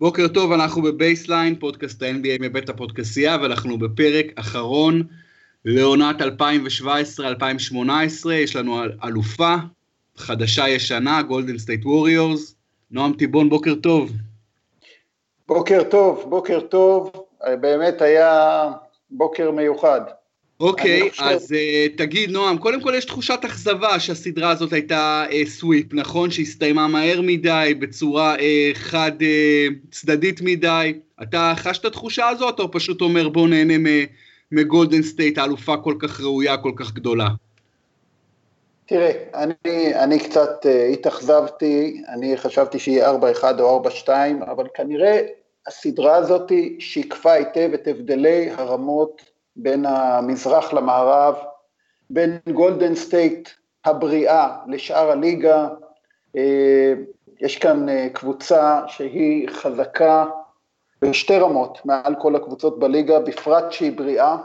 בוקר טוב, אנחנו בבייסליין, פודקאסט ה-NBA מבית הפודקסייה, ואנחנו בפרק אחרון לעונת 2017-2018. יש לנו אלופה, חדשה ישנה, גולדן סטייט ווריורס. נועם טיבון, בוקר טוב. בוקר טוב, בוקר טוב. באמת היה בוקר מיוחד. אוקיי, okay, אז uh, תגיד, נועם, קודם כל יש תחושת אכזבה שהסדרה הזאת הייתה אה, sweep, נכון? שהסתיימה מהר מדי, בצורה אה, חד אה, צדדית מדי. אתה חש את התחושה הזאת, או פשוט אומר בוא נהנה מגולדן סטייט, האלופה כל כך ראויה, כל כך גדולה? תראה, אני, אני קצת אה, התאכזבתי, אני חשבתי שיהיה 4-1 או 4-2, אבל כנראה הסדרה הזאת שיקפה היטב את הבדלי הרמות בין המזרח למערב, בין גולדן סטייט הבריאה לשאר הליגה. אה, יש כאן אה, קבוצה שהיא חזקה בשתי רמות מעל כל הקבוצות בליגה, בפרט שהיא בריאה,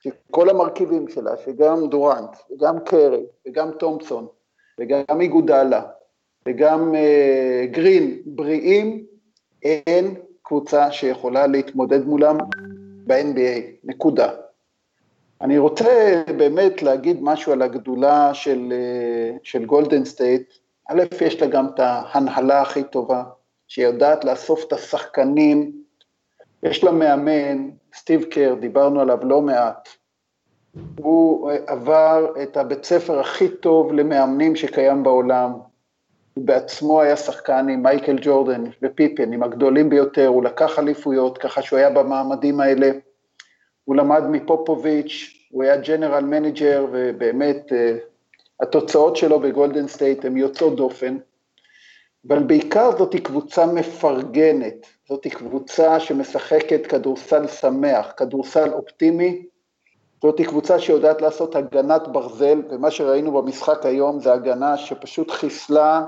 שכל המרכיבים שלה, שגם דורנט, וגם קרי, וגם תומפסון, וגם איגודלה, וגם uh, גרין בריאים, אין קבוצה שיכולה להתמודד מולם ב-NBA, נקודה. אני רוצה באמת להגיד משהו על הגדולה של, אה, של גולדן סטייט. א', יש לה גם את ההנהלה הכי טובה, שהיא יודעת לאסוף את השחקנים. יש לה מאמן, סטיב קר, דיברנו עליו לא מעט. הוא אה, עבר את הבית ספר הכי טוב למאמנים שקיים בעולם. בעצמו היה שחקן עם מייקל ג'ורדן ופיפן, עם הגדולים ביותר, הוא לקח אליפויות, ככה שהוא היה במעמדים האלה. הוא למד מפופוביץ', הוא היה general manager, ובאמת אה, התוצאות שלו בגולדן סטייט הן יוצאות דופן, אבל בעיקר זאת קבוצה מפרגנת, זאת קבוצה שמשחקת כדורסל שמח, כדורסל אופטימי, זאת קבוצה שיודעת לעשות הגנת ברזל, ומה שראינו במשחק היום זה הגנה שפשוט חיסלה,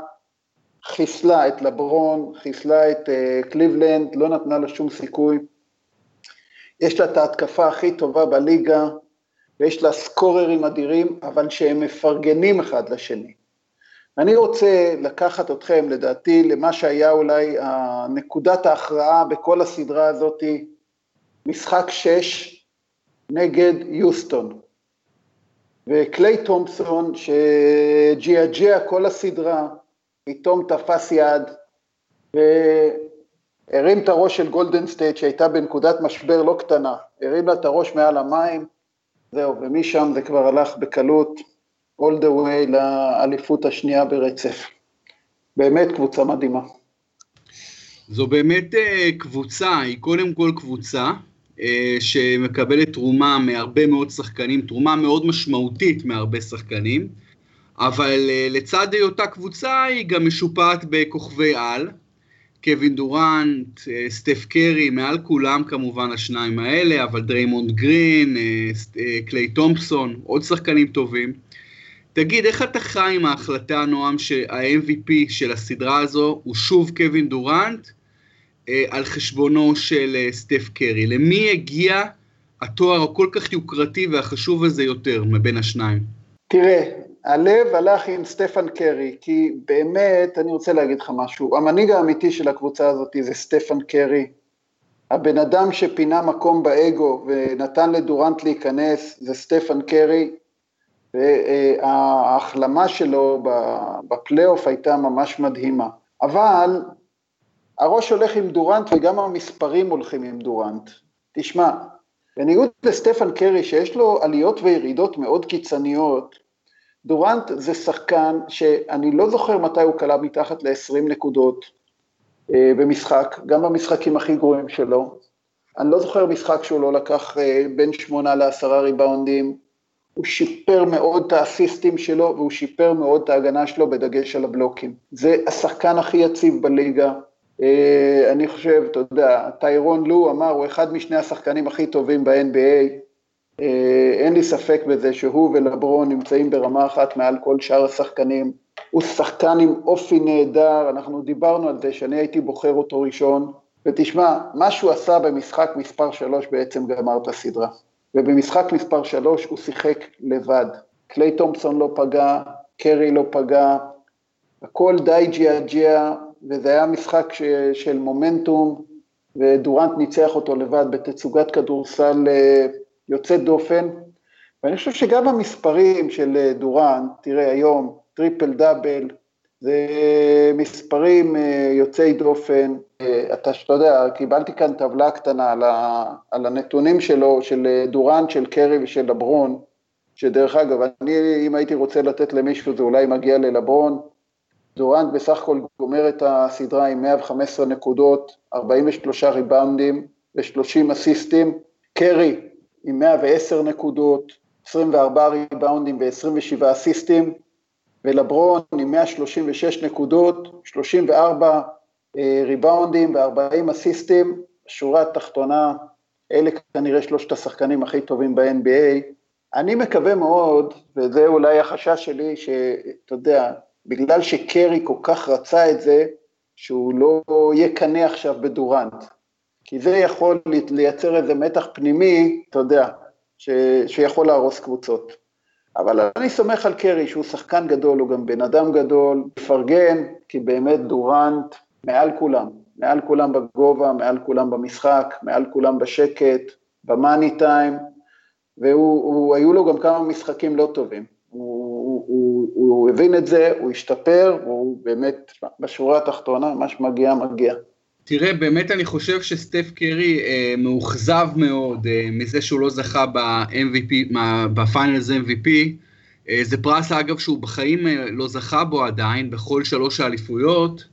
חיסלה את לברון, חיסלה את אה, קליבלנד, לא נתנה לו שום סיכוי. יש לה את ההתקפה הכי טובה בליגה, ויש לה סקוררים אדירים, אבל שהם מפרגנים אחד לשני. אני רוצה לקחת אתכם, לדעתי, למה שהיה אולי נקודת ההכרעה בכל הסדרה הזאת, משחק שש נגד יוסטון. וקליי תומפסון, שג'יאג'יה כל הסדרה, פתאום תפס יד, והרים את הראש של גולדן סטייט, שהייתה בנקודת משבר לא קטנה, הרים לה את הראש מעל המים, זהו, ומשם זה כבר הלך בקלות all the way לאליפות השנייה ברצף. באמת קבוצה מדהימה. זו באמת אה, קבוצה, היא קודם כל קבוצה אה, שמקבלת תרומה מהרבה מאוד שחקנים, תרומה מאוד משמעותית מהרבה שחקנים, אבל אה, לצד היותה קבוצה היא גם משופעת בכוכבי על, קווין דורנט, אה, סטף קרי, מעל כולם כמובן השניים האלה, אבל דריימונד גרין, אה, אה, קליי תומפסון, עוד שחקנים טובים. תגיד, איך אתה חי עם ההחלטה, נועם, שה-MVP של הסדרה הזו הוא שוב קווין דורנט על חשבונו של סטף קרי? למי הגיע התואר הכל כך יוקרתי והחשוב הזה יותר מבין השניים? תראה, הלב הלך עם סטפן קרי, כי באמת, אני רוצה להגיד לך משהו, המנהיג האמיתי של הקבוצה הזאת זה סטפן קרי. הבן אדם שפינה מקום באגו ונתן לדורנט להיכנס זה סטפן קרי, וההחלמה שלו בפלייאוף הייתה ממש מדהימה. אבל הראש הולך עם דורנט וגם המספרים הולכים עם דורנט. תשמע, בניגוד לסטפן קרי שיש לו עליות וירידות מאוד קיצוניות, דורנט זה שחקן שאני לא זוכר מתי הוא כלה מתחת ל-20 נקודות אה, במשחק, גם במשחקים הכי גרועים שלו. אני לא זוכר משחק שהוא לא לקח אה, בין שמונה לעשרה ריבאונדים. הוא שיפר מאוד את האסיסטים שלו והוא שיפר מאוד את ההגנה שלו בדגש על הבלוקים. זה השחקן הכי יציב בליגה. אה, אני חושב, אתה יודע, טיירון לו אמר, הוא אחד משני השחקנים הכי טובים ב-NBA. אה, אין לי ספק בזה שהוא ולברון נמצאים ברמה אחת מעל כל שאר השחקנים. הוא שחקן עם אופי נהדר, אנחנו דיברנו על זה שאני הייתי בוחר אותו ראשון, ותשמע, מה שהוא עשה במשחק מספר 3 בעצם גמר את הסדרה. ובמשחק מספר 3 הוא שיחק לבד. קליי תומפסון לא פגע, קרי לא פגע, הכל די ג'יאג'יה, וזה היה משחק ש, של מומנטום, ודורנט ניצח אותו לבד בתצוגת כדורסל אה, יוצאת דופן, ואני חושב שגם המספרים של אה, דורנט, תראה היום, triple double, זה מספרים אה, יוצאי דופן, אתה, שאתה יודע, קיבלתי כאן טבלה קטנה על, ה, על הנתונים שלו, של דורנט, של קרי ושל לברון, שדרך אגב, אני, אם הייתי רוצה לתת למישהו, זה אולי מגיע ללברון, דורנט בסך הכל גומר את הסדרה עם 115 נקודות, 43 ריבאונדים ו-30 אסיסטים, קרי עם 110 נקודות, 24 ריבאונדים ו-27 אסיסטים, ולברון עם 136 נקודות, 34 אה, ריבאונדים ו-40 אסיסטים, שורה התחתונה, אלה כנראה שלושת השחקנים הכי טובים ב-NBA. אני מקווה מאוד, וזה אולי החשש שלי, שאתה יודע, בגלל שקרי כל כך רצה את זה, שהוא לא יקנא עכשיו בדורנט. כי זה יכול לייצר איזה מתח פנימי, אתה יודע, ש, שיכול להרוס קבוצות. אבל אני סומך על קרי שהוא שחקן גדול, הוא גם בן אדם גדול, מפרגן, כי באמת דורנט מעל כולם, מעל כולם בגובה, מעל כולם במשחק, מעל כולם בשקט, במאני טיים, והיו לו גם כמה משחקים לא טובים. הוא, הוא, הוא, הוא הבין את זה, הוא השתפר, הוא באמת בשורה התחתונה, מה שמגיע, מגיע. תראה, באמת אני חושב שסטף קרי אה, מאוכזב מאוד אה, מזה שהוא לא זכה ב-MVP, בפיינלס MVP. אה, זה פרס, אגב, שהוא בחיים אה, לא זכה בו עדיין, בכל שלוש האליפויות.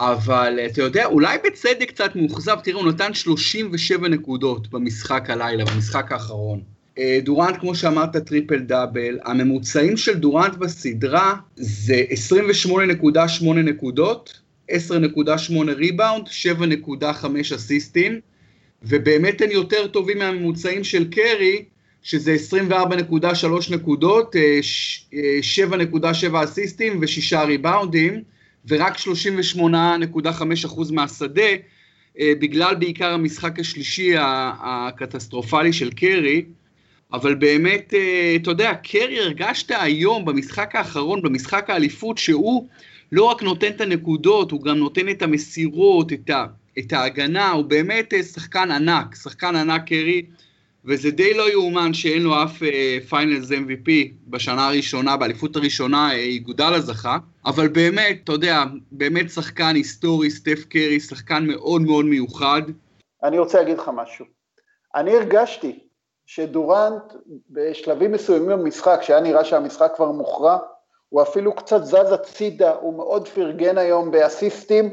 אבל אה, אתה יודע, אולי בצדק קצת מאוכזב, תראה, הוא נתן 37 נקודות במשחק הלילה, במשחק האחרון. אה, דורנט, כמו שאמרת, טריפל דאבל, הממוצעים של דורנט בסדרה זה 28.8 נקודות, 10.8 ריבאונד, 7.5 אסיסטים, ובאמת הם יותר טובים מהממוצעים של קרי, שזה 24.3 נקודות, 7.7 אה, אסיסטים ו-6 ריבאונדים, ורק 38.5% מהשדה, אה, בגלל בעיקר המשחק השלישי הקטסטרופלי של קרי, אבל באמת, אה, אתה יודע, קרי הרגשת היום במשחק האחרון, במשחק האליפות, שהוא לא רק נותן את הנקודות, הוא גם נותן את המסירות, את, ה, את ההגנה, הוא באמת אה, שחקן ענק, שחקן ענק קרי, וזה די לא יאומן שאין לו אף Finals uh, MVP בשנה הראשונה, באליפות הראשונה איגודה אה, לזכה, אבל באמת, אתה יודע, באמת שחקן היסטורי, סטף קרי, שחקן מאוד מאוד מיוחד. אני רוצה להגיד לך משהו. אני הרגשתי שדורנט בשלבים מסוימים במשחק, שהיה נראה שהמשחק כבר מוכרע, הוא אפילו קצת זז הצידה, הוא מאוד פרגן היום באסיסטים.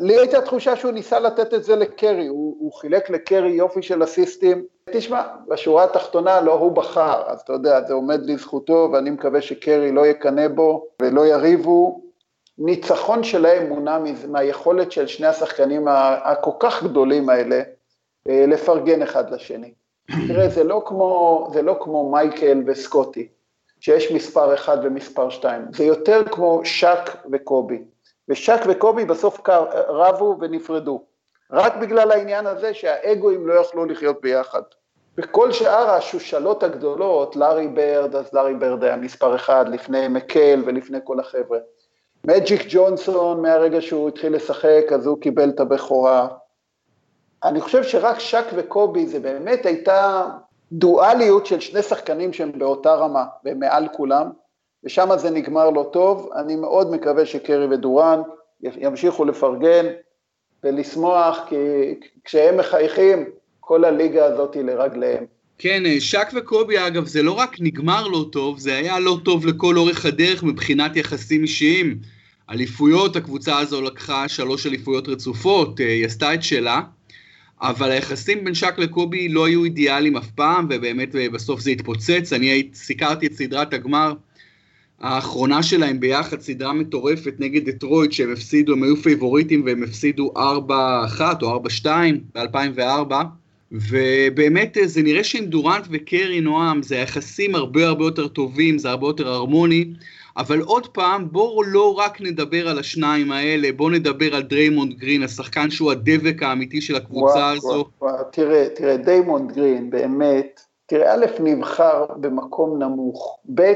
לי הייתה תחושה שהוא ניסה לתת את זה לקרי, הוא, הוא חילק לקרי יופי של אסיסטים. תשמע, בשורה התחתונה לא הוא בחר, אז אתה יודע, זה עומד לזכותו, ואני מקווה שקרי לא יקנא בו ולא יריבו. ניצחון שלהם מונע מהיכולת של שני השחקנים הכל כך גדולים האלה אה, לפרגן אחד לשני. תראה, זה לא כמו, זה לא כמו מייקל וסקוטי, שיש מספר אחד ומספר שתיים, זה יותר כמו שק וקובי. ושק וקובי בסוף רבו ונפרדו, רק בגלל העניין הזה שהאגואים לא יכלו לחיות ביחד. וכל שאר השושלות הגדולות, לארי ברד, אז לארי ברד היה מספר אחד לפני מקל ולפני כל החבר'ה. מג'יק ג'ונסון, מהרגע שהוא התחיל לשחק, אז הוא קיבל את הבכורה. אני חושב שרק שק וקובי זה באמת הייתה דואליות של שני שחקנים שהם באותה רמה, והם מעל כולם, ושם זה נגמר לא טוב. אני מאוד מקווה שקרי ודורן ימשיכו לפרגן ולשמוח, כי כשהם מחייכים, כל הליגה הזאת היא לרגליהם. כן, שק וקובי אגב, זה לא רק נגמר לא טוב, זה היה לא טוב לכל אורך הדרך מבחינת יחסים אישיים. אליפויות, הקבוצה הזו לקחה שלוש אליפויות רצופות, אה, היא עשתה את שלה, אבל היחסים בין שק לקובי לא היו אידיאליים אף פעם, ובאמת אה, בסוף זה התפוצץ. אני סיקרתי את סדרת הגמר האחרונה שלהם ביחד, סדרה מטורפת נגד דטרויט, שהם הפסידו, הם היו פייבוריטים והם הפסידו 4-1 או 4-2 ב-2004. ובאמת אה, זה נראה שעם דורנט וקרי נועם זה יחסים הרבה הרבה יותר טובים, זה הרבה יותר הרמוני, אבל עוד פעם, בואו לא רק נדבר על השניים האלה, בואו נדבר על דריימונד גרין, השחקן שהוא הדבק האמיתי של הקבוצה וואו, הזו. וואו, וואו, תראה, תראה, דריימונד גרין, באמת, תראה, א', נבחר במקום נמוך, ב',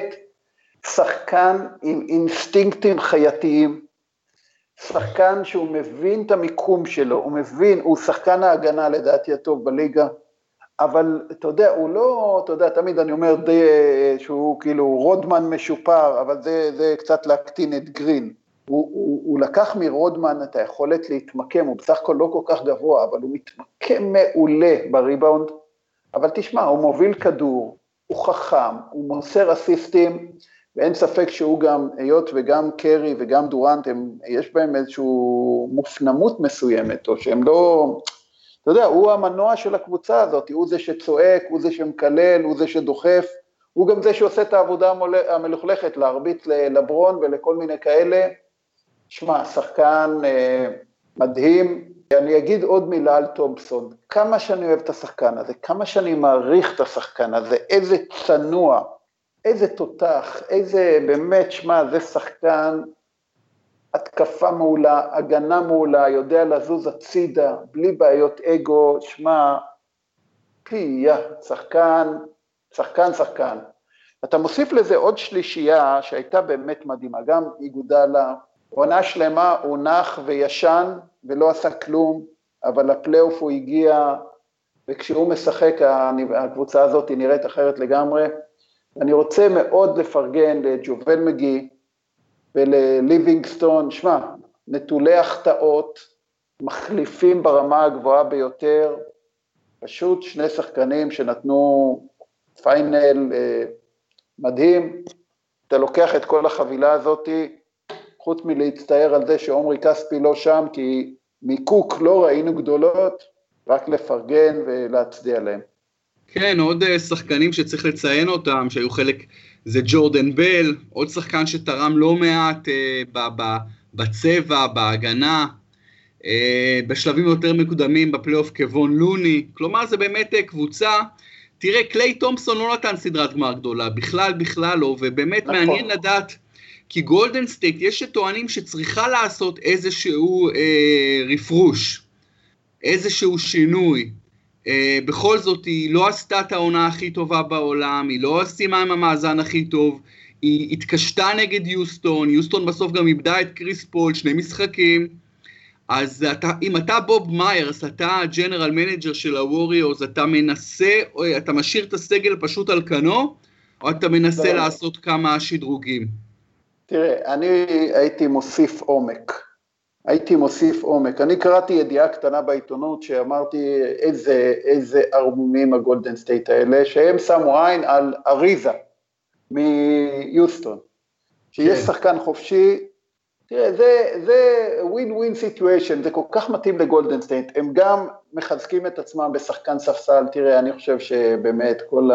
שחקן עם אינסטינקטים חייתיים, שחקן שהוא מבין את המיקום שלו, הוא מבין, הוא שחקן ההגנה לדעתי הטוב בליגה, אבל אתה יודע, הוא לא, אתה יודע, תמיד אני אומר די, שהוא כאילו רודמן משופר, אבל זה, זה קצת להקטין את גרין. הוא, הוא, הוא לקח מרודמן את היכולת להתמקם, הוא בסך הכל לא כל כך גבוה, אבל הוא מתמקם מעולה בריבאונד, אבל תשמע, הוא מוביל כדור, הוא חכם, הוא מוסר אסיסטים, ואין ספק שהוא גם, היות וגם קרי וגם דורנט, הם, יש בהם איזושהי מופנמות מסוימת, או שהם לא, אתה יודע, הוא המנוע של הקבוצה הזאת, הוא זה שצועק, הוא זה שמקלל, הוא זה שדוחף, הוא גם זה שעושה את העבודה המלוכלכת, להרביץ לברון ולכל מיני כאלה. שמע, שחקן אה, מדהים. אני אגיד עוד מילה על תומפסון. כמה שאני אוהב את השחקן הזה, כמה שאני מעריך את השחקן הזה, איזה צנוע, איזה תותח, איזה, באמת, שמע, זה שחקן, התקפה מעולה, הגנה מעולה, יודע לזוז הצידה, בלי בעיות אגו, שמע, פיה, שחקן, שחקן, שחקן. אתה מוסיף לזה עוד שלישייה שהייתה באמת מדהימה, גם איגודלה, עונה שלמה הוא נח וישן ולא עשה כלום, אבל לפלייאוף הוא הגיע, וכשהוא משחק הקבוצה הזאת נראית אחרת לגמרי. אני רוצה מאוד לפרגן לג'ובל מגי ולליבינגסטון, שמע, נטולי החטאות, מחליפים ברמה הגבוהה ביותר, פשוט שני שחקנים שנתנו פיינל אה, מדהים, אתה לוקח את כל החבילה הזאתי, חוץ מלהצטער על זה שעומרי כספי לא שם, כי מקוק לא ראינו גדולות, רק לפרגן ולהצדיע להם. כן, עוד אה, שחקנים שצריך לציין אותם, שהיו חלק, זה ג'ורדן בל, עוד שחקן שתרם לא מעט אה, ב- ב- בצבע, בהגנה, אה, בשלבים יותר מקודמים בפלייאוף כוון לוני, כלומר זה באמת אה, קבוצה, תראה, קליי תומפסון לא נתן סדרת גמר גדולה, בכלל בכלל לא, ובאמת נכון. מעניין לדעת כי גולדן סטייט, יש שטוענים שצריכה לעשות איזשהו אה, refresh, איזשהו שינוי. אה, בכל זאת, היא לא עשתה את העונה הכי טובה בעולם, היא לא סיימה עם המאזן הכי טוב, היא התקשתה נגד יוסטון, יוסטון בסוף גם איבדה את קריס פול, שני משחקים. אז אתה, אם אתה בוב מיירס, אתה ה general manager של הווריורס, אתה מנסה, או אתה משאיר את הסגל פשוט על כנו, או אתה מנסה לא. לעשות כמה שדרוגים? תראה, אני הייתי מוסיף עומק. הייתי מוסיף עומק. אני קראתי ידיעה קטנה בעיתונות שאמרתי איזה, איזה ערמומים הגולדן סטייט האלה, שהם שמו עין על אריזה מיוסטון. שיש כן. שחקן חופשי, תראה, זה, win win situation, זה כל כך מתאים לגולדן סטייט, הם גם מחזקים את עצמם בשחקן ספסל, תראה, אני חושב שבאמת כל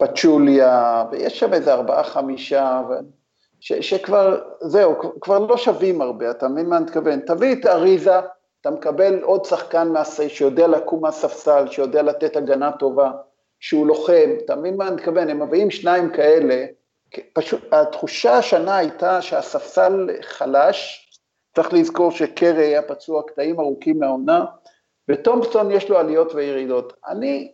הפצ'וליה, ויש שם איזה ארבעה חמישה, ש, שכבר, זהו, כבר לא שווים הרבה, אתה מבין מה אני מתכוון? תביא את אריזה, אתה מקבל עוד שחקן מהסי, שיודע לקום מהספסל, שיודע לתת הגנה טובה, שהוא לוחם, אתה מבין מה אני מתכוון? הם מביאים שניים כאלה, פשוט, התחושה השנה הייתה שהספסל חלש, צריך לזכור שקרי היה פצוע קטעים ארוכים מהעונה, ותומפסון יש לו עליות וירידות. אני,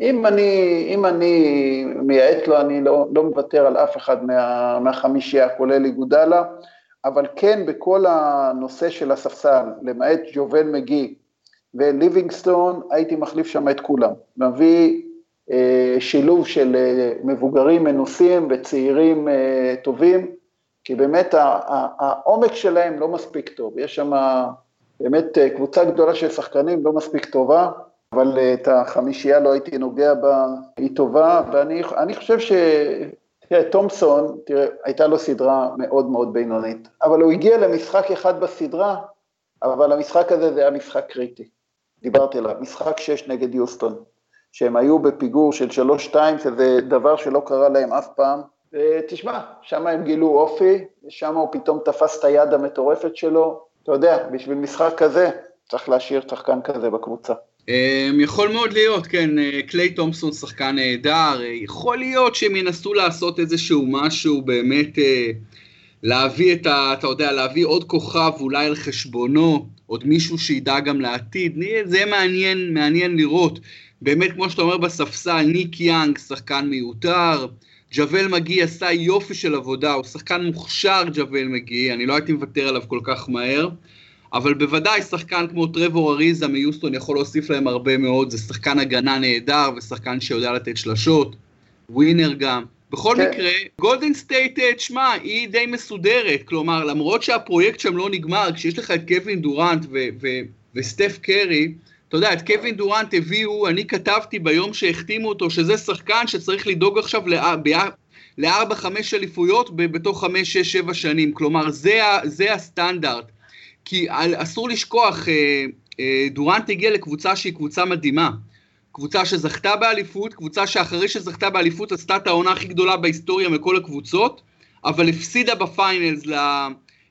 אם אני, אם אני מייעץ לו, אני לא, לא מוותר על אף אחד מה, מהחמישייה, כולל איגודלה, אבל כן בכל הנושא של הספסל, למעט ג'ובל מגי וליבינגסטון, הייתי מחליף שם את כולם. מביא אה, שילוב של אה, מבוגרים מנוסים וצעירים אה, טובים, כי באמת העומק שלהם לא מספיק טוב. יש שם באמת אה, קבוצה גדולה של שחקנים לא מספיק טובה, אבל אה, את החמישייה לא הייתי נוגע בה, היא טובה, ואני חושב ש... תראה, תומפסון, תראה, הייתה לו סדרה מאוד מאוד בינונית, אבל הוא הגיע למשחק אחד בסדרה, אבל המשחק הזה זה היה משחק קריטי. דיברתי עליו, משחק 6 נגד יוסטון, שהם היו בפיגור של 3-2, שזה דבר שלא קרה להם אף פעם. ותשמע, שם הם גילו אופי, שם הוא פתאום תפס את היד המטורפת שלו. אתה יודע, בשביל משחק כזה, צריך להשאיר שחקן כזה בקבוצה. אמ, יכול מאוד להיות, כן, אה, קליי תומפסון שחקן נהדר, אה, יכול להיות שהם ינסו לעשות איזשהו משהו באמת, אה, להביא את ה... אתה יודע, להביא עוד כוכב אולי על חשבונו, עוד מישהו שידע גם לעתיד, זה מעניין, מעניין לראות. באמת, כמו שאתה אומר בספסל, ניק יאנג, שחקן מיותר, ג'וול מגי עשה יופי של עבודה, הוא שחקן מוכשר ג'וול מגי, אני לא הייתי מוותר עליו כל כך מהר, אבל בוודאי שחקן כמו טרוור אריזה מיוסטון יכול להוסיף להם הרבה מאוד, זה שחקן הגנה נהדר ושחקן שיודע לתת שלשות, ווינר גם. בכל כן. מקרה, גולדן סטייט, אה, תשמע, היא די מסודרת, כלומר, למרות שהפרויקט שם לא נגמר, כשיש לך את קווין דורנט ו- ו- וסטף קרי, אתה יודע, את קווין דורנט הביאו, אני כתבתי ביום שהחתימו אותו, שזה שחקן שצריך לדאוג עכשיו לארבע, חמש אליפויות בתוך חמש, שש, שבע שנים. כלומר, זה, זה הסטנדרט. כי אסור לשכוח, אה, אה, דורנט הגיע לקבוצה שהיא קבוצה מדהימה. קבוצה שזכתה באליפות, קבוצה שאחרי שזכתה באליפות עשתה את העונה הכי גדולה בהיסטוריה מכל הקבוצות, אבל הפסידה ב Finals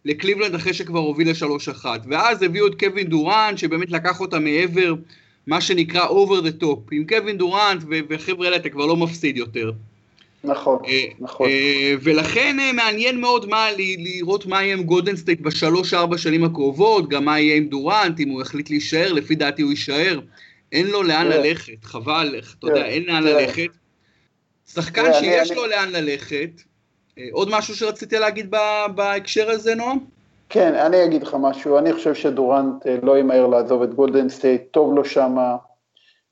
לקליבלנד אחרי שכבר הובילה 3-1. ואז הביאו את קווין דורנט, שבאמת לקח אותה מעבר, מה שנקרא over the top. עם קווין דורנט וחבר'ה האלה אתה כבר לא מפסיד יותר. נכון, אה, נכון. אה, ולכן אה, מעניין מאוד מה, לראות מה יהיה עם גולדן סטייט בשלוש-ארבע שנים הקרובות, גם מה יהיה עם דורנט, אם הוא יחליט להישאר, לפי דעתי הוא יישאר. אין לו לאן ללכת, חבל, אתה יודע, אין לאן ללכת. שחקן שיש לו לאן ללכת, עוד משהו שרציתי להגיד בהקשר הזה, נועם? כן, אני אגיד לך משהו, אני חושב שדורנט לא ימהר לעזוב את גולדן סטייט, טוב לו שמה,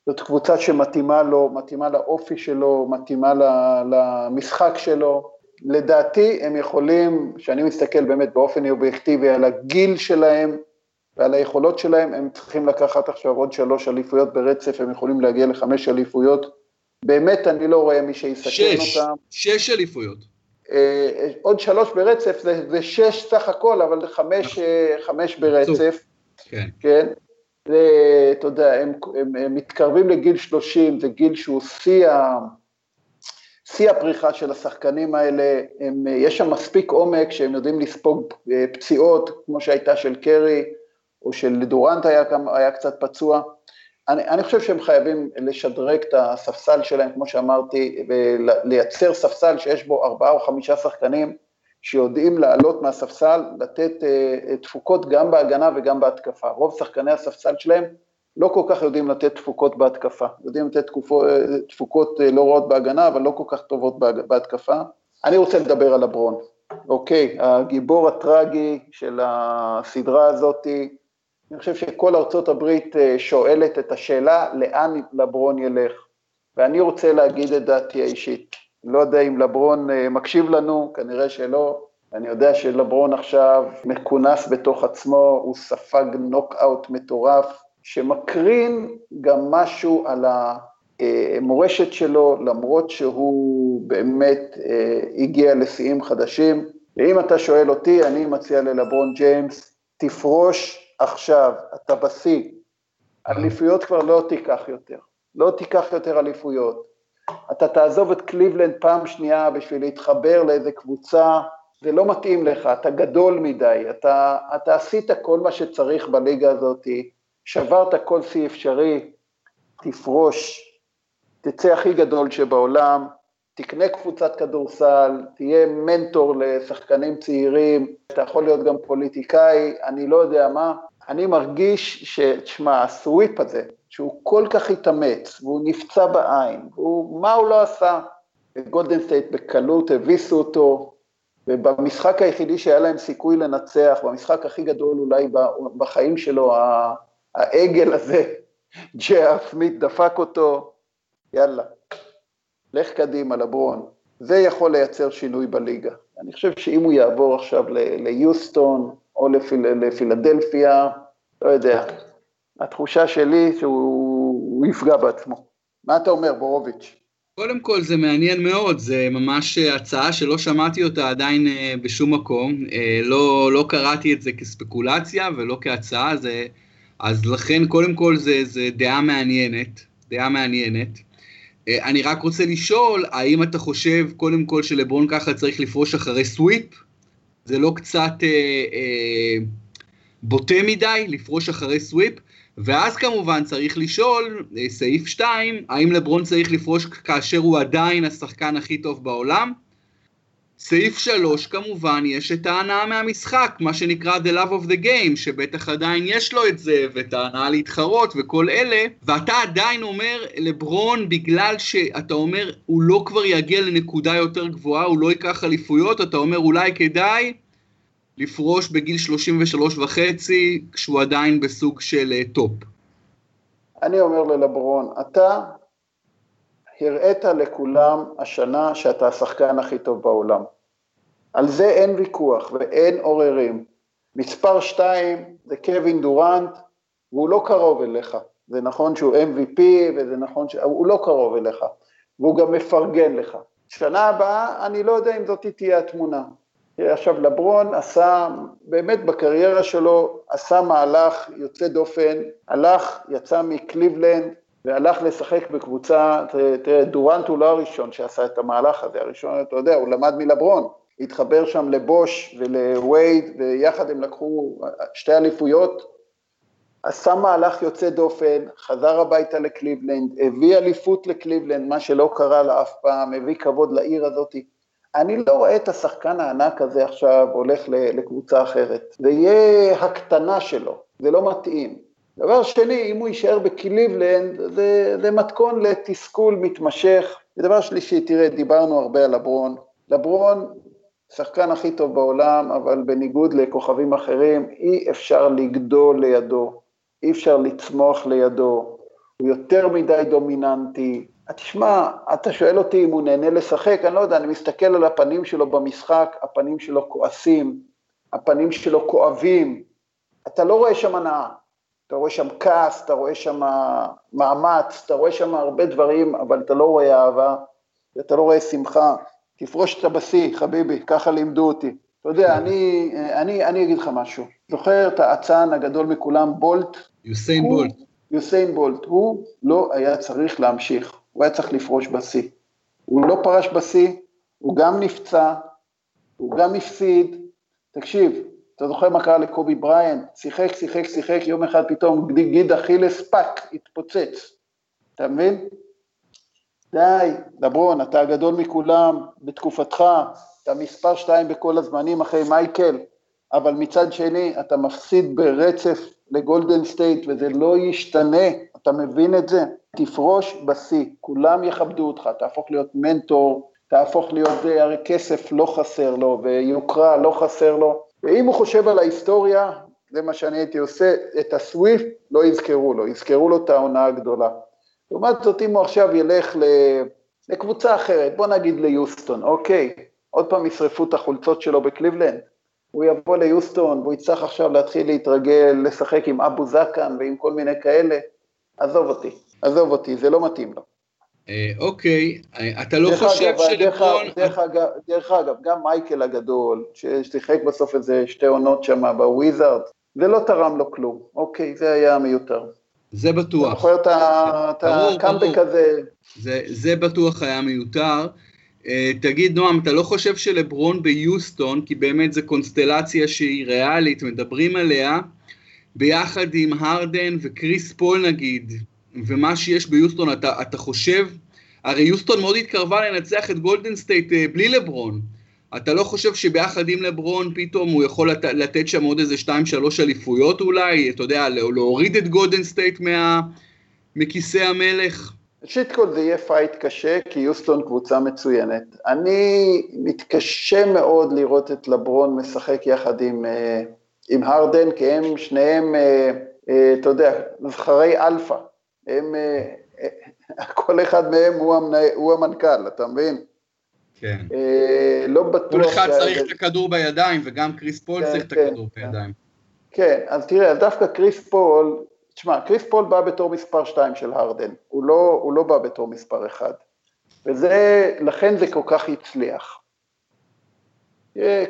זאת קבוצה שמתאימה לו, מתאימה לאופי שלו, מתאימה למשחק שלו. לדעתי הם יכולים, כשאני מסתכל באמת באופן אובייקטיבי על הגיל שלהם ועל היכולות שלהם, הם צריכים לקחת עכשיו עוד שלוש אליפויות ברצף, הם יכולים להגיע לחמש אליפויות. באמת אני לא רואה מי שיסכן אותם. שש אליפויות. אה, עוד שלוש ברצף, זה, זה שש סך הכל, אבל חמש, נכון. אה, חמש ברצף. כן. כן. אתה יודע, הם, הם, הם מתקרבים לגיל 30, זה גיל שהוא שיא, שיא הפריחה של השחקנים האלה, הם, יש שם מספיק עומק שהם יודעים לספוג אה, פציעות, כמו שהייתה של קרי, או של דורנט היה, היה קצת פצוע. אני, אני חושב שהם חייבים לשדרג את הספסל שלהם, כמו שאמרתי, ולייצר ספסל שיש בו ארבעה או חמישה שחקנים, שיודעים לעלות מהספסל, לתת uh, תפוקות גם בהגנה וגם בהתקפה. רוב שחקני הספסל שלהם לא כל כך יודעים לתת תפוקות בהתקפה, יודעים לתת תקופו, תפוקות uh, לא רעות בהגנה, אבל לא כל כך טובות בהתקפה. אני רוצה לדבר על הברון, אוקיי, הגיבור הטרגי של הסדרה הזאתי, אני חושב שכל ארצות הברית שואלת את השאלה לאן לברון ילך, ואני רוצה להגיד את דעתי האישית. לא יודע אם לברון אה, מקשיב לנו, כנראה שלא. אני יודע שלברון עכשיו מכונס בתוך עצמו, הוא ספג נוקאוט מטורף, שמקרין גם משהו על המורשת שלו, למרות שהוא באמת אה, הגיע לשיאים חדשים. ואם אתה שואל אותי, אני מציע ללברון ג'יימס, תפרוש עכשיו, אתה בשיא. אליפויות כבר לא תיקח יותר, לא תיקח יותר אליפויות. אתה תעזוב את קליבלנד פעם שנייה בשביל להתחבר לאיזה קבוצה, זה לא מתאים לך, אתה גדול מדי, אתה, אתה עשית כל מה שצריך בליגה הזאת, שברת כל שיא אפשרי, תפרוש, תצא הכי גדול שבעולם, תקנה קבוצת כדורסל, תהיה מנטור לשחקנים צעירים, אתה יכול להיות גם פוליטיקאי, אני לא יודע מה, אני מרגיש ש... תשמע, ה sweep הזה, שהוא כל כך התאמץ, והוא נפצע בעין, והוא, מה הוא לא עשה? גולדן סטייט בקלות הביסו אותו, ובמשחק היחידי שהיה להם סיכוי לנצח, במשחק הכי גדול אולי בחיים שלו, העגל הזה, ג'יה סמית דפק אותו, יאללה, לך קדימה לברון. זה יכול לייצר שינוי בליגה. אני חושב שאם הוא יעבור עכשיו ליוסטון או לפיל, לפילדלפיה, לא יודע, התחושה שלי שהוא יפגע בעצמו. מה אתה אומר, בורוביץ'? קודם כל זה מעניין מאוד, זה ממש הצעה שלא שמעתי אותה עדיין אה, בשום מקום, אה, לא, לא קראתי את זה כספקולציה ולא כהצעה, זה, אז לכן קודם כל זה, זה דעה מעניינת, דעה מעניינת. אה, אני רק רוצה לשאול, האם אתה חושב קודם כל שלברון ככה צריך לפרוש אחרי סוויפ? זה לא קצת אה, אה, בוטה מדי לפרוש אחרי סוויפ? ואז כמובן צריך לשאול, אה, סעיף 2, האם לברון צריך לפרוש כאשר הוא עדיין השחקן הכי טוב בעולם? סעיף שלוש, כמובן, יש את ההנאה מהמשחק, מה שנקרא The Love of the Game, שבטח עדיין יש לו את זה, ואת ההנאה להתחרות וכל אלה, ואתה עדיין אומר לברון, בגלל שאתה אומר, הוא לא כבר יגיע לנקודה יותר גבוהה, הוא לא ייקח אליפויות, אתה אומר, אולי כדאי לפרוש בגיל 33 וחצי, כשהוא עדיין בסוג של uh, top. אני אומר ללברון, אתה הראית לכולם השנה שאתה השחקן הכי טוב בעולם. על זה אין ויכוח ואין עוררים. מספר שתיים זה קווין דורנט, והוא לא קרוב אליך. זה נכון שהוא MVP וזה נכון שהוא לא קרוב אליך, והוא גם מפרגן לך. שנה הבאה, אני לא יודע אם זאת תהיה התמונה. עכשיו, לברון עשה, באמת בקריירה שלו, עשה מהלך יוצא דופן, הלך, יצא מקליבלנד, והלך לשחק בקבוצה, תראה, דורנט הוא לא הראשון שעשה את המהלך הזה, הראשון, אתה יודע, הוא למד מלברון, התחבר שם לבוש ולווייד, ויחד הם לקחו שתי אליפויות, עשה מהלך יוצא דופן, חזר הביתה לקליבלנד, הביא אליפות לקליבלנד, מה שלא קרה לה אף פעם, הביא כבוד לעיר הזאת. אני לא רואה את השחקן הענק הזה עכשיו הולך לקבוצה אחרת. זה יהיה הקטנה שלו, זה לא מתאים. דבר שני, אם הוא יישאר בקליבלנד, זה, זה מתכון לתסכול מתמשך. ודבר שלישי, תראה, דיברנו הרבה על לברון. לברון, שחקן הכי טוב בעולם, אבל בניגוד לכוכבים אחרים, אי אפשר לגדול לידו, אי אפשר לצמוח לידו, הוא יותר מדי דומיננטי. תשמע, אתה שואל אותי אם הוא נהנה לשחק, אני לא יודע, אני מסתכל על הפנים שלו במשחק, הפנים שלו כועסים, הפנים שלו כואבים, אתה לא רואה שם הנאה. אתה רואה שם כעס, אתה רואה שם מאמץ, אתה רואה שם הרבה דברים, אבל אתה לא רואה אהבה, ואתה לא רואה שמחה. תפרוש את הבשיא, חביבי, ככה לימדו אותי. אתה יודע, אני, אני, אני אגיד לך משהו. זוכר את האצן הגדול מכולם, בולט? יוסיין הוא, בולט. יוסיין בולט. הוא לא היה צריך להמשיך, הוא היה צריך לפרוש בשיא. הוא לא פרש בשיא, הוא גם נפצע, הוא גם הפסיד. תקשיב, אתה זוכר מה קרה לקובי בריין? שיחק, שיחק, שיחק, יום אחד פתאום גיד אכילס פאק, התפוצץ. אתה מבין? די, לברון, אתה הגדול מכולם בתקופתך, אתה מספר שתיים בכל הזמנים אחרי מייקל, אבל מצד שני, אתה מפסיד ברצף לגולדן סטייט וזה לא ישתנה, אתה מבין את זה? תפרוש בשיא, כולם יכבדו אותך, תהפוך להיות מנטור, תהפוך להיות, הרי כסף לא חסר לו ויוקרה לא חסר לו, ואם הוא חושב על ההיסטוריה, זה מה שאני הייתי עושה, את ה sweep לא יזכרו לו, יזכרו לו את העונה הגדולה. לעומת זאת, אם הוא עכשיו ילך לקבוצה אחרת, בוא נגיד ליוסטון, אוקיי, עוד פעם ישרפו את החולצות שלו בקליבלנד, הוא יבוא ליוסטון והוא יצטרך עכשיו להתחיל להתרגל, לשחק עם אבו זקן ועם כל מיני כאלה, עזוב אותי, עזוב אותי, זה לא מתאים לו. אה, אוקיי, אה, אתה לא חושב שלברון... דרך אגב, גם מייקל הגדול, ששיחק בסוף איזה שתי עונות שם בוויזארד, זה לא תרם לו כלום, אוקיי, זה היה מיותר. זה בטוח. אתה זוכר את הקאמבק הזה? זה בטוח היה מיותר. אה, תגיד, נועם, אתה לא חושב שלברון ביוסטון, כי באמת זו קונסטלציה שהיא ריאלית, מדברים עליה, ביחד עם הרדן וקריס פול נגיד, ומה שיש ביוסטון, אתה, אתה חושב, הרי יוסטון מאוד התקרבה לנצח את גולדן סטייט אה, בלי לברון. אתה לא חושב שביחד עם לברון פתאום הוא יכול לת, לתת שם עוד איזה 2-3 אליפויות אולי, אתה יודע, להוריד את גולדן סטייט מה, מכיסא המלך? ראשית כל זה יהיה fight קשה, כי יוסטון קבוצה מצוינת. אני מתקשה מאוד לראות את לברון משחק יחד עם, אה, עם הרדן, כי הם שניהם, אה, אתה יודע, זכרי אלפא. הם, אה, אה, כל אחד מהם הוא, המנה, הוא המנכ"ל, אתה מבין? כן. אה, לא בטוח... כל אחד צריך את הכדור בידיים, וגם קריס פול כן, צריך את כן, הכדור כן. בידיים. כן, אז תראה, דווקא קריס פול, תשמע, קריס פול בא בתור מספר 2 של הרדן, הוא לא, הוא לא בא בתור מספר 1, וזה, לכן זה כל כך הצליח.